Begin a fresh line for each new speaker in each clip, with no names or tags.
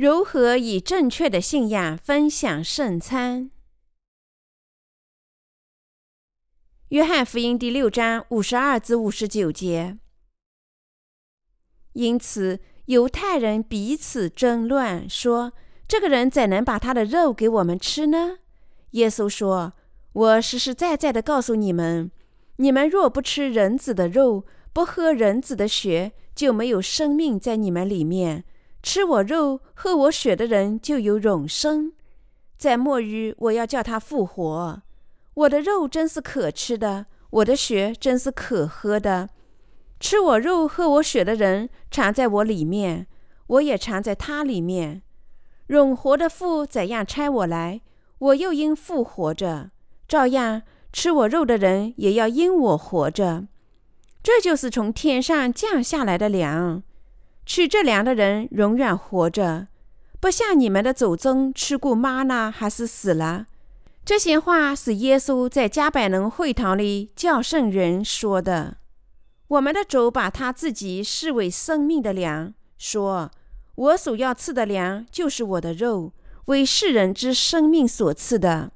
如何以正确的信仰分享圣餐？约翰福音第六章五十二至五十九节。因此，犹太人彼此争论，说：“这个人怎能把他的肉给我们吃呢？”耶稣说：“我实实在在的告诉你们，你们若不吃人子的肉，不喝人子的血，就没有生命在你们里面。吃我肉、喝我血的人，就有永生。在末日，我要叫他复活。”我的肉真是可吃的，我的血真是可喝的。吃我肉、喝我血的人，藏在我里面，我也藏在他里面。永活的父怎样差我来，我又因复活着，照样吃我肉的人也要因我活着。这就是从天上降下来的粮，吃这粮的人永远活着，不像你们的祖宗吃过妈呢还是死了。这些话是耶稣在加百农会堂里叫圣人说的。我们的主把他自己视为生命的粮，说：“我所要赐的粮就是我的肉，为世人之生命所赐的。”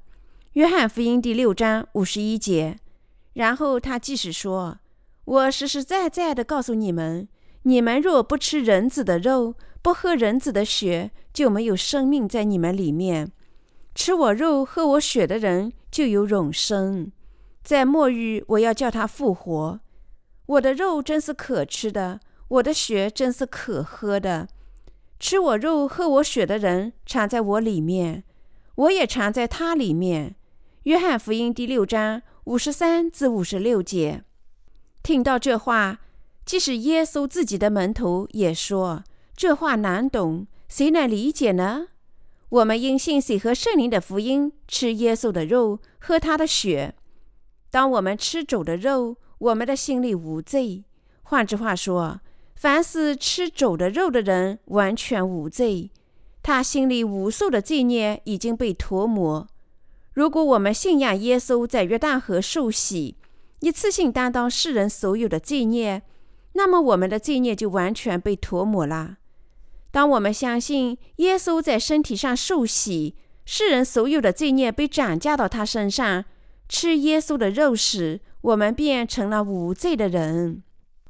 约翰福音第六章五十一节。然后他继续说：“我实实在在的告诉你们，你们若不吃人子的肉，不喝人子的血，就没有生命在你们里面。”吃我肉、喝我血的人就有永生，在末日我要叫他复活。我的肉真是可吃的，我的血真是可喝的。吃我肉、喝我血的人藏在我里面，我也藏在他里面。约翰福音第六章五十三至五十六节。听到这话，即使耶稣自己的门徒也说这话难懂，谁能理解呢？我们因信水和圣灵的福音，吃耶稣的肉，喝他的血。当我们吃主的肉，我们的心里无罪。换句话说，凡是吃主的肉的人，完全无罪。他心里无数的罪孽已经被涂抹。如果我们信仰耶稣在约旦河受洗，一次性担当世人所有的罪孽，那么我们的罪孽就完全被涂抹了。当我们相信耶稣在身体上受洗，世人所有的罪孽被转嫁到他身上，吃耶稣的肉时，我们便成了无罪的人。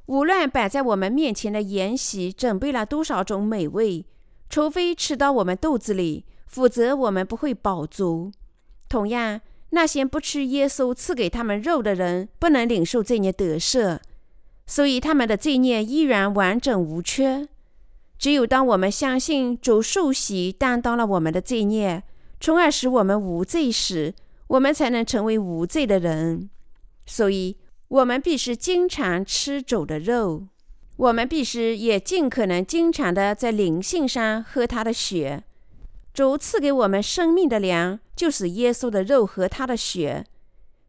无论摆在我们面前的筵席准备了多少种美味，除非吃到我们肚子里，否则我们不会饱足。同样，那些不吃耶稣赐给他们肉的人，不能领受罪孽得赦，所以他们的罪孽依然完整无缺。只有当我们相信主受洗担当了我们的罪孽，从而使我们无罪时，我们才能成为无罪的人。所以，我们必须经常吃主的肉，我们必须也尽可能经常的在灵性上喝他的血。主赐给我们生命的粮，就是耶稣的肉和他的血。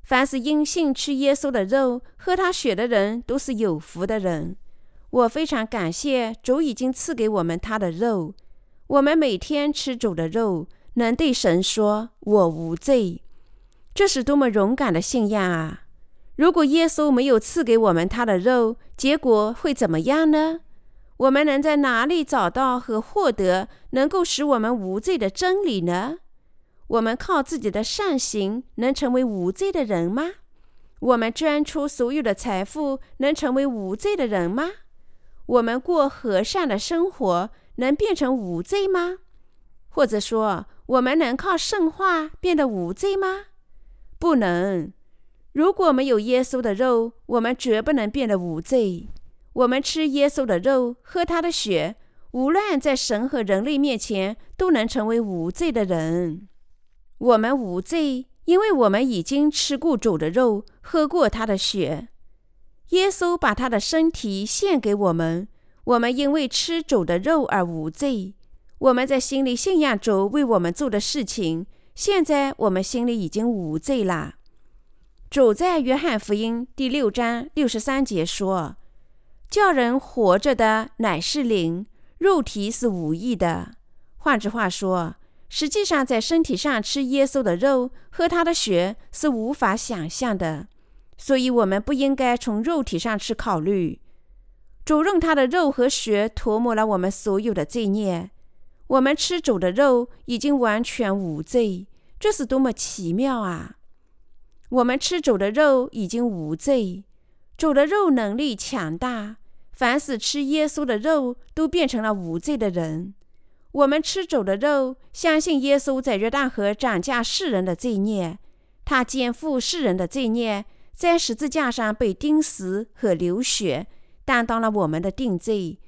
凡是因信吃耶稣的肉、喝他血的人，都是有福的人。我非常感谢主已经赐给我们他的肉。我们每天吃主的肉，能对神说“我无罪”，这是多么勇敢的信仰啊！如果耶稣没有赐给我们他的肉，结果会怎么样呢？我们能在哪里找到和获得能够使我们无罪的真理呢？我们靠自己的善行能成为无罪的人吗？我们捐出所有的财富能成为无罪的人吗？我们过和善的生活，能变成无罪吗？或者说，我们能靠圣化变得无罪吗？不能。如果没有耶稣的肉，我们绝不能变得无罪。我们吃耶稣的肉，喝他的血，无论在神和人类面前，都能成为无罪的人。我们无罪，因为我们已经吃过主的肉，喝过他的血。耶稣把他的身体献给我们，我们因为吃主的肉而无罪。我们在心里信仰主为我们做的事情，现在我们心里已经无罪了。主在约翰福音第六章六十三节说：“叫人活着的乃是灵，肉体是无益的。”换句话说，实际上在身体上吃耶稣的肉、喝他的血是无法想象的。所以，我们不应该从肉体上去考虑。主用他的肉和血涂抹了我们所有的罪孽。我们吃主的肉已经完全无罪，这是多么奇妙啊！我们吃主的肉已经无罪，主的肉能力强大，凡是吃耶稣的肉都变成了无罪的人。我们吃主的肉，相信耶稣在约旦河斩价世人的罪孽，他肩负世人的罪孽，在十字架上被钉死和流血，担当了我们的定罪。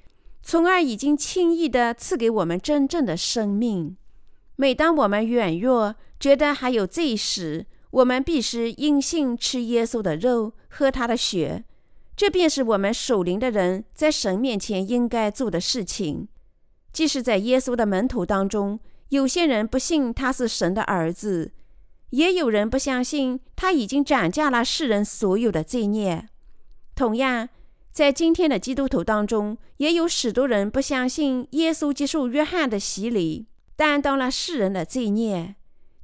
从而已经轻易地赐给我们真正的生命。每当我们软弱，觉得还有罪时，我们必须因信吃耶稣的肉，喝他的血。这便是我们属灵的人在神面前应该做的事情。即使在耶稣的门徒当中，有些人不信他是神的儿子，也有人不相信他已经斩下了世人所有的罪孽。同样。在今天的基督徒当中，也有许多人不相信耶稣接受约翰的洗礼，担当了世人的罪孽。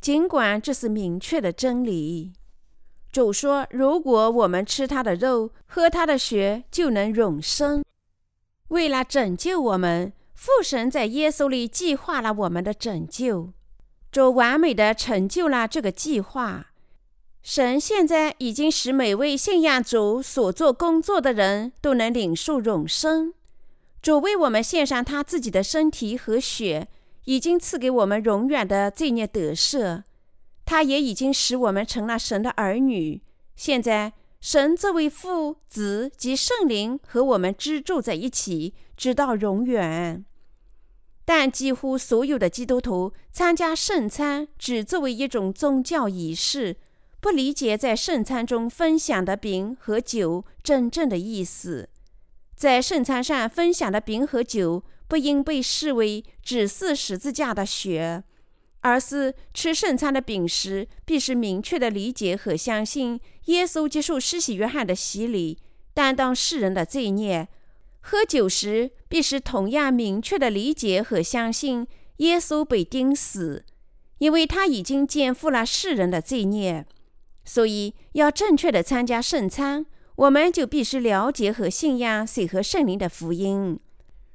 尽管这是明确的真理。主说：“如果我们吃他的肉，喝他的血，就能永生。”为了拯救我们，父神在耶稣里计划了我们的拯救，主完美的成就了这个计划。神现在已经使每位信仰主所做工作的人都能领受永生。主为我们献上他自己的身体和血，已经赐给我们永远的罪孽得赦。他也已经使我们成了神的儿女。现在，神这位父、子及圣灵和我们居住在一起，直到永远。但几乎所有的基督徒参加圣餐，只作为一种宗教仪式。不理解在圣餐中分享的饼和酒真正的意思，在圣餐上分享的饼和酒不应被视为只是十字架的血，而是吃圣餐的饼时必须明确的理解和相信耶稣接受施洗约翰的洗礼，担当世人的罪孽；喝酒时必须同样明确的理解和相信耶稣被钉死，因为他已经肩负了世人的罪孽。所以，要正确的参加圣餐，我们就必须了解和信仰水和圣灵的福音。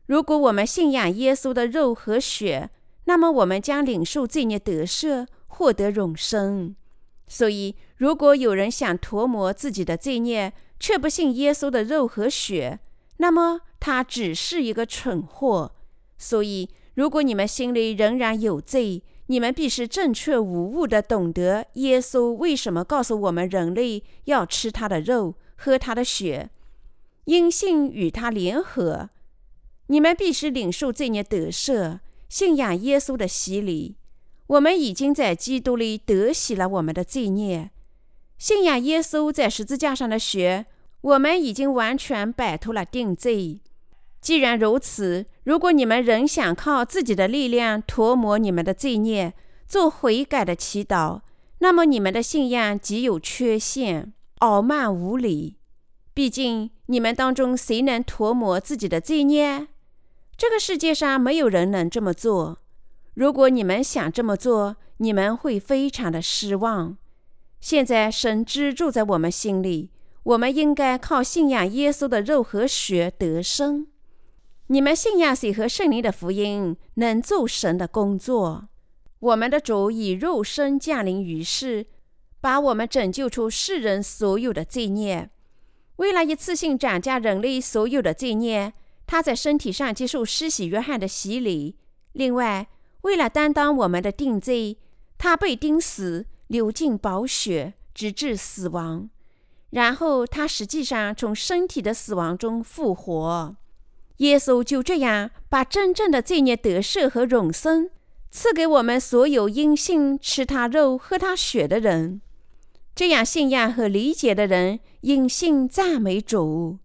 如果我们信仰耶稣的肉和血，那么我们将领受罪孽得赦，获得永生。所以，如果有人想涂抹自己的罪孽，却不信耶稣的肉和血，那么他只是一个蠢货。所以，如果你们心里仍然有罪，你们必须正确无误地懂得耶稣为什么告诉我们人类要吃他的肉、喝他的血，因信与他联合。你们必须领受罪孽得赦，信仰耶稣的洗礼。我们已经在基督里得洗了我们的罪孽，信仰耶稣在十字架上的血，我们已经完全摆脱了定罪。既然如此，如果你们仍想靠自己的力量涂抹你们的罪孽，做悔改的祈祷，那么你们的信仰极有缺陷，傲慢无礼。毕竟，你们当中谁能涂抹自己的罪孽？这个世界上没有人能这么做。如果你们想这么做，你们会非常的失望。现在，神居住在我们心里，我们应该靠信仰耶稣的肉和血得生。你们信仰谁和圣灵的福音，能做神的工作。我们的主以肉身降临于世，把我们拯救出世人所有的罪孽。为了一次性斩价人类所有的罪孽，他在身体上接受施洗约翰的洗礼。另外，为了担当我们的定罪，他被钉死，流尽宝血，直至死亡。然后，他实际上从身体的死亡中复活。耶稣就这样把真正的罪孽得赦和永生赐给我们所有因信吃他肉、喝他血的人。这样信仰和理解的人因信赞美主。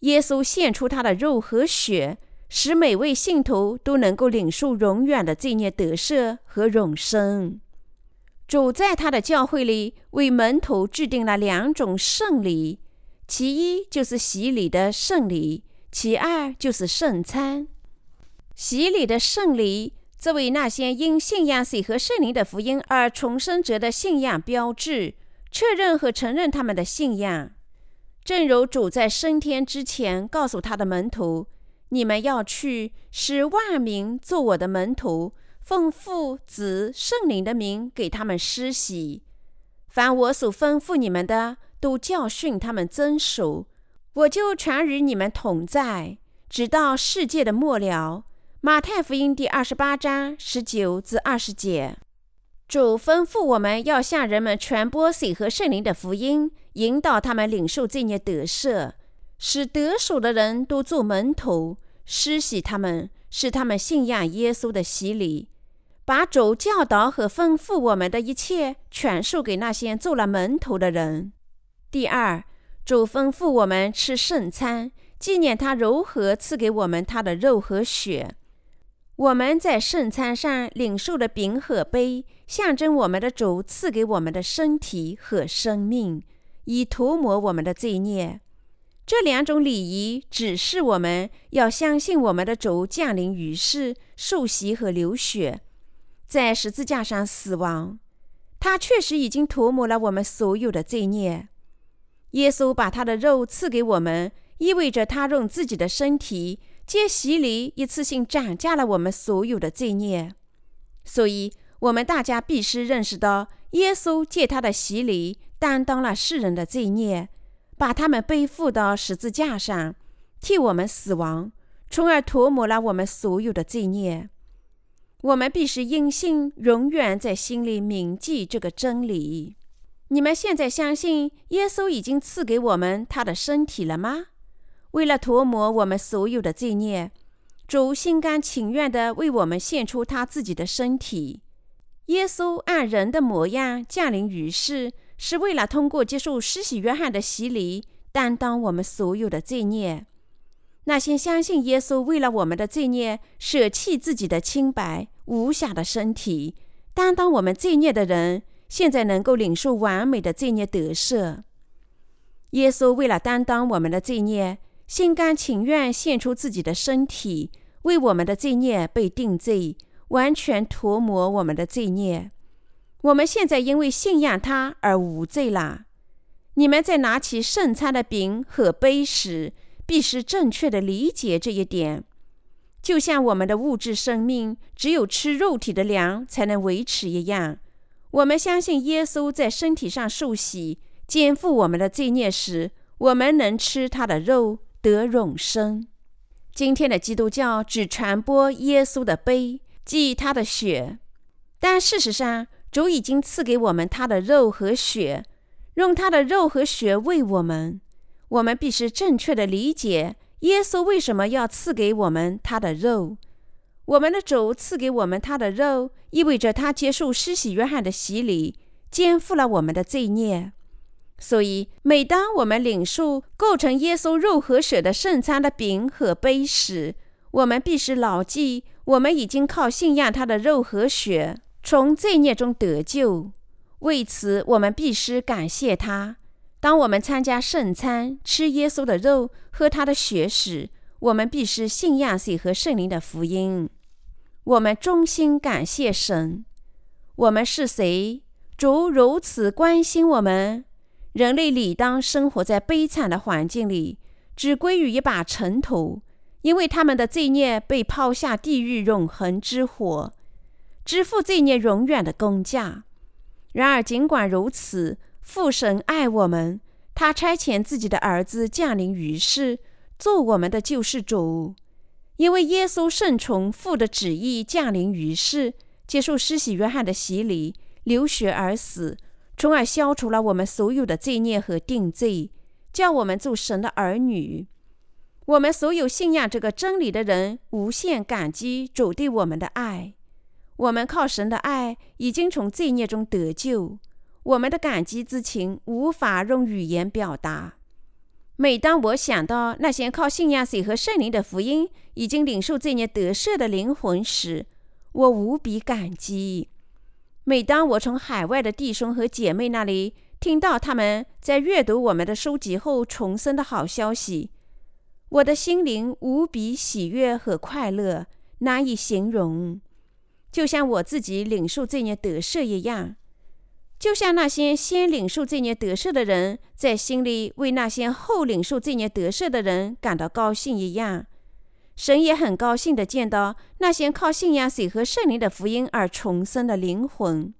耶稣献出他的肉和血，使每位信徒都能够领受永远的罪孽得赦和永生。主在他的教会里为门徒制定了两种圣礼，其一就是洗礼的圣礼。其二就是圣餐，洗礼的圣礼，作为那些因信仰水和圣灵的福音而重生者的信仰标志，确认和承认他们的信仰。正如主在升天之前告诉他的门徒：“你们要去，使万民做我的门徒，奉父、子、圣灵的名给他们施洗。凡我所吩咐你们的，都教训他们遵守。我就常与你们同在，直到世界的末了。马太福音第二十八章十九至二十节。主吩咐我们要向人们传播水和圣灵的福音，引导他们领受这孽得赦，使得手的人都做门徒，施洗他们，使他们信仰耶稣的洗礼，把主教导和吩咐我们的一切传授给那些做了门徒的人。第二，主吩咐我们吃圣餐，纪念他如何赐给我们他的肉和血。我们在圣餐上领受的饼和杯，象征我们的主赐给我们的身体和生命，以涂抹我们的罪孽。这两种礼仪指示我们要相信我们的主降临于世，受洗和流血，在十字架上死亡。他确实已经涂抹了我们所有的罪孽。耶稣把他的肉赐给我们，意味着他用自己的身体。借洗礼一次性涨价了我们所有的罪孽，所以我们大家必须认识到，耶稣借他的洗礼担当了世人的罪孽，把他们背负到十字架上，替我们死亡，从而涂抹了我们所有的罪孽。我们必须因信，永远在心里铭记这个真理。你们现在相信耶稣已经赐给我们他的身体了吗？为了涂抹我们所有的罪孽，主心甘情愿地为我们献出他自己的身体。耶稣按人的模样降临于世，是为了通过接受施洗约翰的洗礼，担当我们所有的罪孽。那些相信耶稣为了我们的罪孽舍弃自己的清白无瑕的身体，担当我们罪孽的人，现在能够领受完美的罪孽得赦。耶稣为了担当我们的罪孽。心甘情愿献出自己的身体，为我们的罪孽被定罪，完全涂抹我们的罪孽。我们现在因为信仰他而无罪了。你们在拿起圣餐的饼和杯时，必须正确的理解这一点。就像我们的物质生命只有吃肉体的粮才能维持一样，我们相信耶稣在身体上受洗，肩负我们的罪孽时，我们能吃他的肉。得永生。今天的基督教只传播耶稣的杯，即他的血，但事实上，主已经赐给我们他的肉和血，用他的肉和血为我们。我们必须正确的理解耶稣为什么要赐给我们他的肉。我们的主赐给我们他的肉，意味着他接受施洗约翰的洗礼，肩负了我们的罪孽。所以，每当我们领受构成耶稣肉和血的圣餐的饼和杯时，我们必须牢记，我们已经靠信仰他的肉和血从罪孽中得救。为此，我们必须感谢他。当我们参加圣餐、吃耶稣的肉、喝他的血时，我们必须信仰水和圣灵的福音。我们衷心感谢神。我们是谁？主如此关心我们。人类理当生活在悲惨的环境里，只归于一把尘土，因为他们的罪孽被抛下地狱永恒之火，支付罪孽永远的工价。然而，尽管如此，父神爱我们，他差遣自己的儿子降临于世，做我们的救世主。因为耶稣顺从父的旨意降临于世，接受施洗约翰的洗礼，流血而死。从而消除了我们所有的罪孽和定罪，叫我们做神的儿女。我们所有信仰这个真理的人，无限感激主对我们的爱。我们靠神的爱，已经从罪孽中得救。我们的感激之情无法用语言表达。每当我想到那些靠信仰水和圣灵的福音已经领受罪孽得赦的灵魂时，我无比感激。每当我从海外的弟兄和姐妹那里听到他们在阅读我们的书籍后重生的好消息，我的心灵无比喜悦和快乐，难以形容。就像我自己领受罪孽得赦一样，就像那些先领受罪孽得赦的人在心里为那些后领受罪孽得赦的人感到高兴一样。神也很高兴地见到那些靠信仰水和圣灵的福音而重生的灵魂。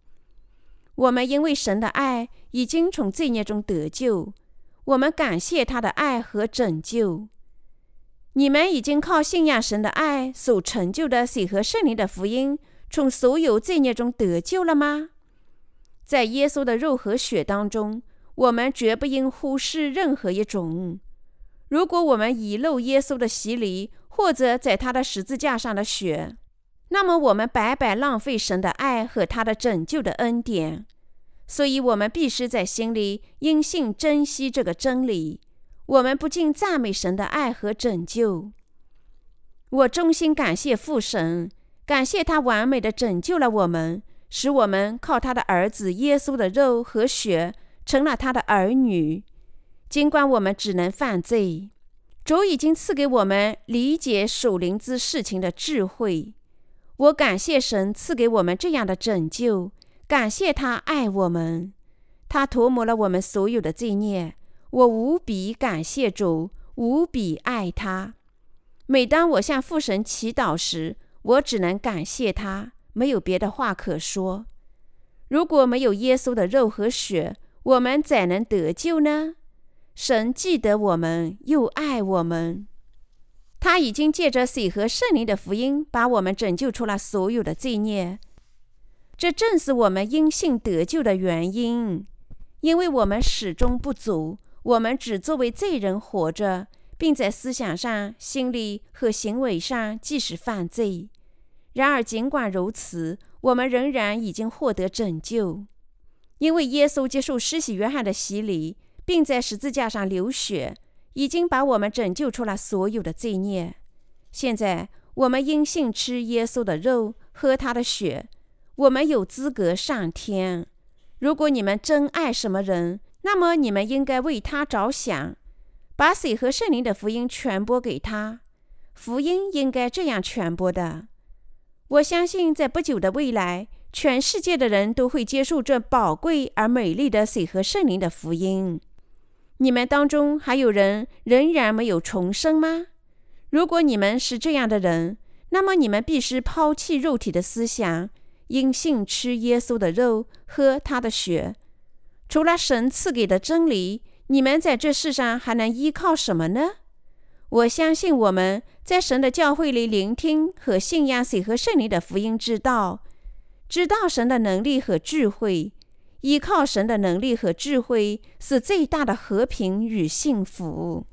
我们因为神的爱已经从罪孽中得救，我们感谢他的爱和拯救。你们已经靠信仰神的爱所成就的水和圣灵的福音，从所有罪孽中得救了吗？在耶稣的肉和血当中，我们绝不应忽视任何一种。如果我们遗漏耶稣的洗礼，或者在他的十字架上的血，那么我们白白浪费神的爱和他的拯救的恩典。所以，我们必须在心里因信珍惜这个真理。我们不禁赞美神的爱和拯救。我衷心感谢父神，感谢他完美的拯救了我们，使我们靠他的儿子耶稣的肉和血成了他的儿女。尽管我们只能犯罪，主已经赐给我们理解属灵之事情的智慧。我感谢神赐给我们这样的拯救，感谢他爱我们，他涂抹了我们所有的罪孽。我无比感谢主，无比爱他。每当我向父神祈祷时，我只能感谢他，没有别的话可说。如果没有耶稣的肉和血，我们怎能得救呢？神记得我们，又爱我们。他已经借着水和圣灵的福音，把我们拯救出了所有的罪孽。这正是我们因信得救的原因，因为我们始终不足。我们只作为罪人活着，并在思想上、心理和行为上即使犯罪。然而，尽管如此，我们仍然已经获得拯救，因为耶稣接受施洗约翰的洗礼，并在十字架上流血，已经把我们拯救出了所有的罪孽。现在，我们因信吃耶稣的肉，喝他的血，我们有资格上天。如果你们真爱什么人，那么你们应该为他着想，把水和圣灵的福音传播给他。福音应该这样传播的。我相信，在不久的未来，全世界的人都会接受这宝贵而美丽的水和圣灵的福音。你们当中还有人仍然没有重生吗？如果你们是这样的人，那么你们必须抛弃肉体的思想，因信吃耶稣的肉，喝他的血。除了神赐给的真理，你们在这世上还能依靠什么呢？我相信我们在神的教会里聆听和信仰水和圣灵的福音之道，知道神的能力和智慧，依靠神的能力和智慧是最大的和平与幸福。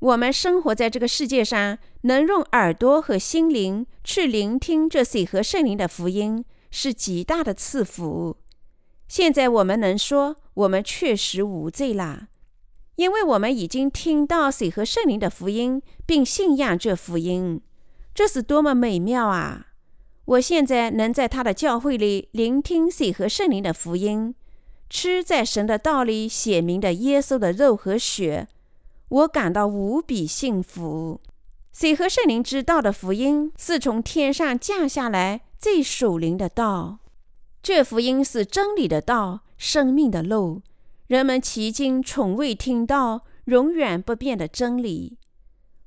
我们生活在这个世界上，能用耳朵和心灵去聆听这水和圣灵的福音，是极大的赐福。现在我们能说，我们确实无罪啦，因为我们已经听到水和圣灵的福音，并信仰这福音，这是多么美妙啊！我现在能在他的教会里聆听水和圣灵的福音，吃在神的道里写明的耶稣的肉和血，我感到无比幸福。水和圣灵之道的福音是从天上降下来最属灵的道。这福音是真理的道，生命的路。人们迄今从未听到永远不变的真理。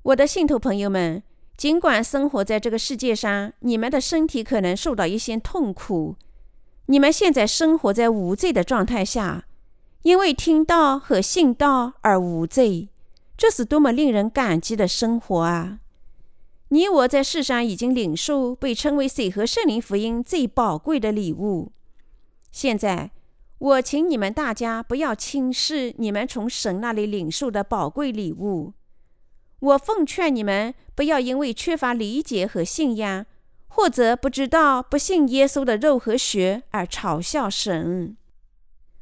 我的信徒朋友们，尽管生活在这个世界上，你们的身体可能受到一些痛苦。你们现在生活在无罪的状态下，因为听到和信道而无罪，这是多么令人感激的生活啊！你我在世上已经领受被称为水和圣灵福音最宝贵的礼物。现在，我请你们大家不要轻视你们从神那里领受的宝贵礼物。我奉劝你们不要因为缺乏理解和信仰，或者不知道不信耶稣的肉和血而嘲笑神。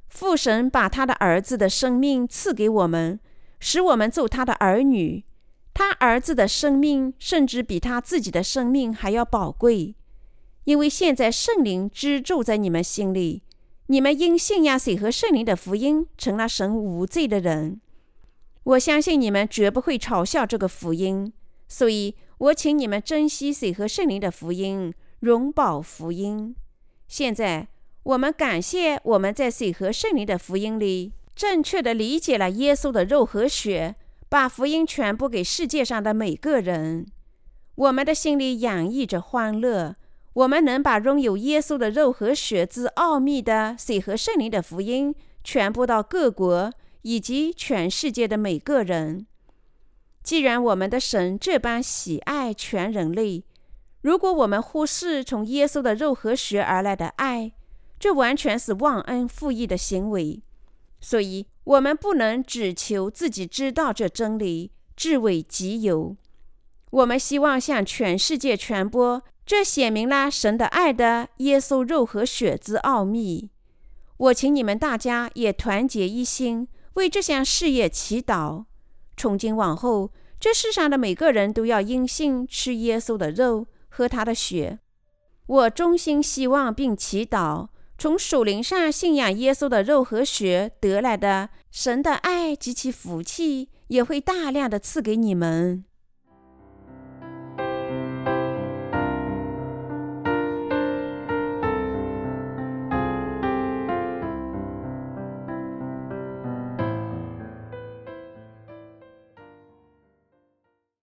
父神把他的儿子的生命赐给我们，使我们做他的儿女。他儿子的生命甚至比他自己的生命还要宝贵，因为现在圣灵居住在你们心里，你们因信仰水和圣灵的福音，成了神无罪的人。我相信你们绝不会嘲笑这个福音，所以我请你们珍惜水和圣灵的福音，荣保福音。现在我们感谢我们在水和圣灵的福音里正确的理解了耶稣的肉和血。把福音传播给世界上的每个人。我们的心里洋溢着欢乐。我们能把拥有耶稣的肉和血之奥秘的水和圣灵的福音传播到各国以及全世界的每个人。既然我们的神这般喜爱全人类，如果我们忽视从耶稣的肉和血而来的爱，这完全是忘恩负义的行为。所以，我们不能只求自己知道这真理，自为己有。我们希望向全世界传播这显明了神的爱的耶稣肉和血之奥秘。我请你们大家也团结一心，为这项事业祈祷。从今往后，这世上的每个人都要因信吃耶稣的肉，喝他的血。我衷心希望并祈祷，从属灵上信仰耶稣的肉和血得来的神的爱及其福气，也会大量的赐给你们。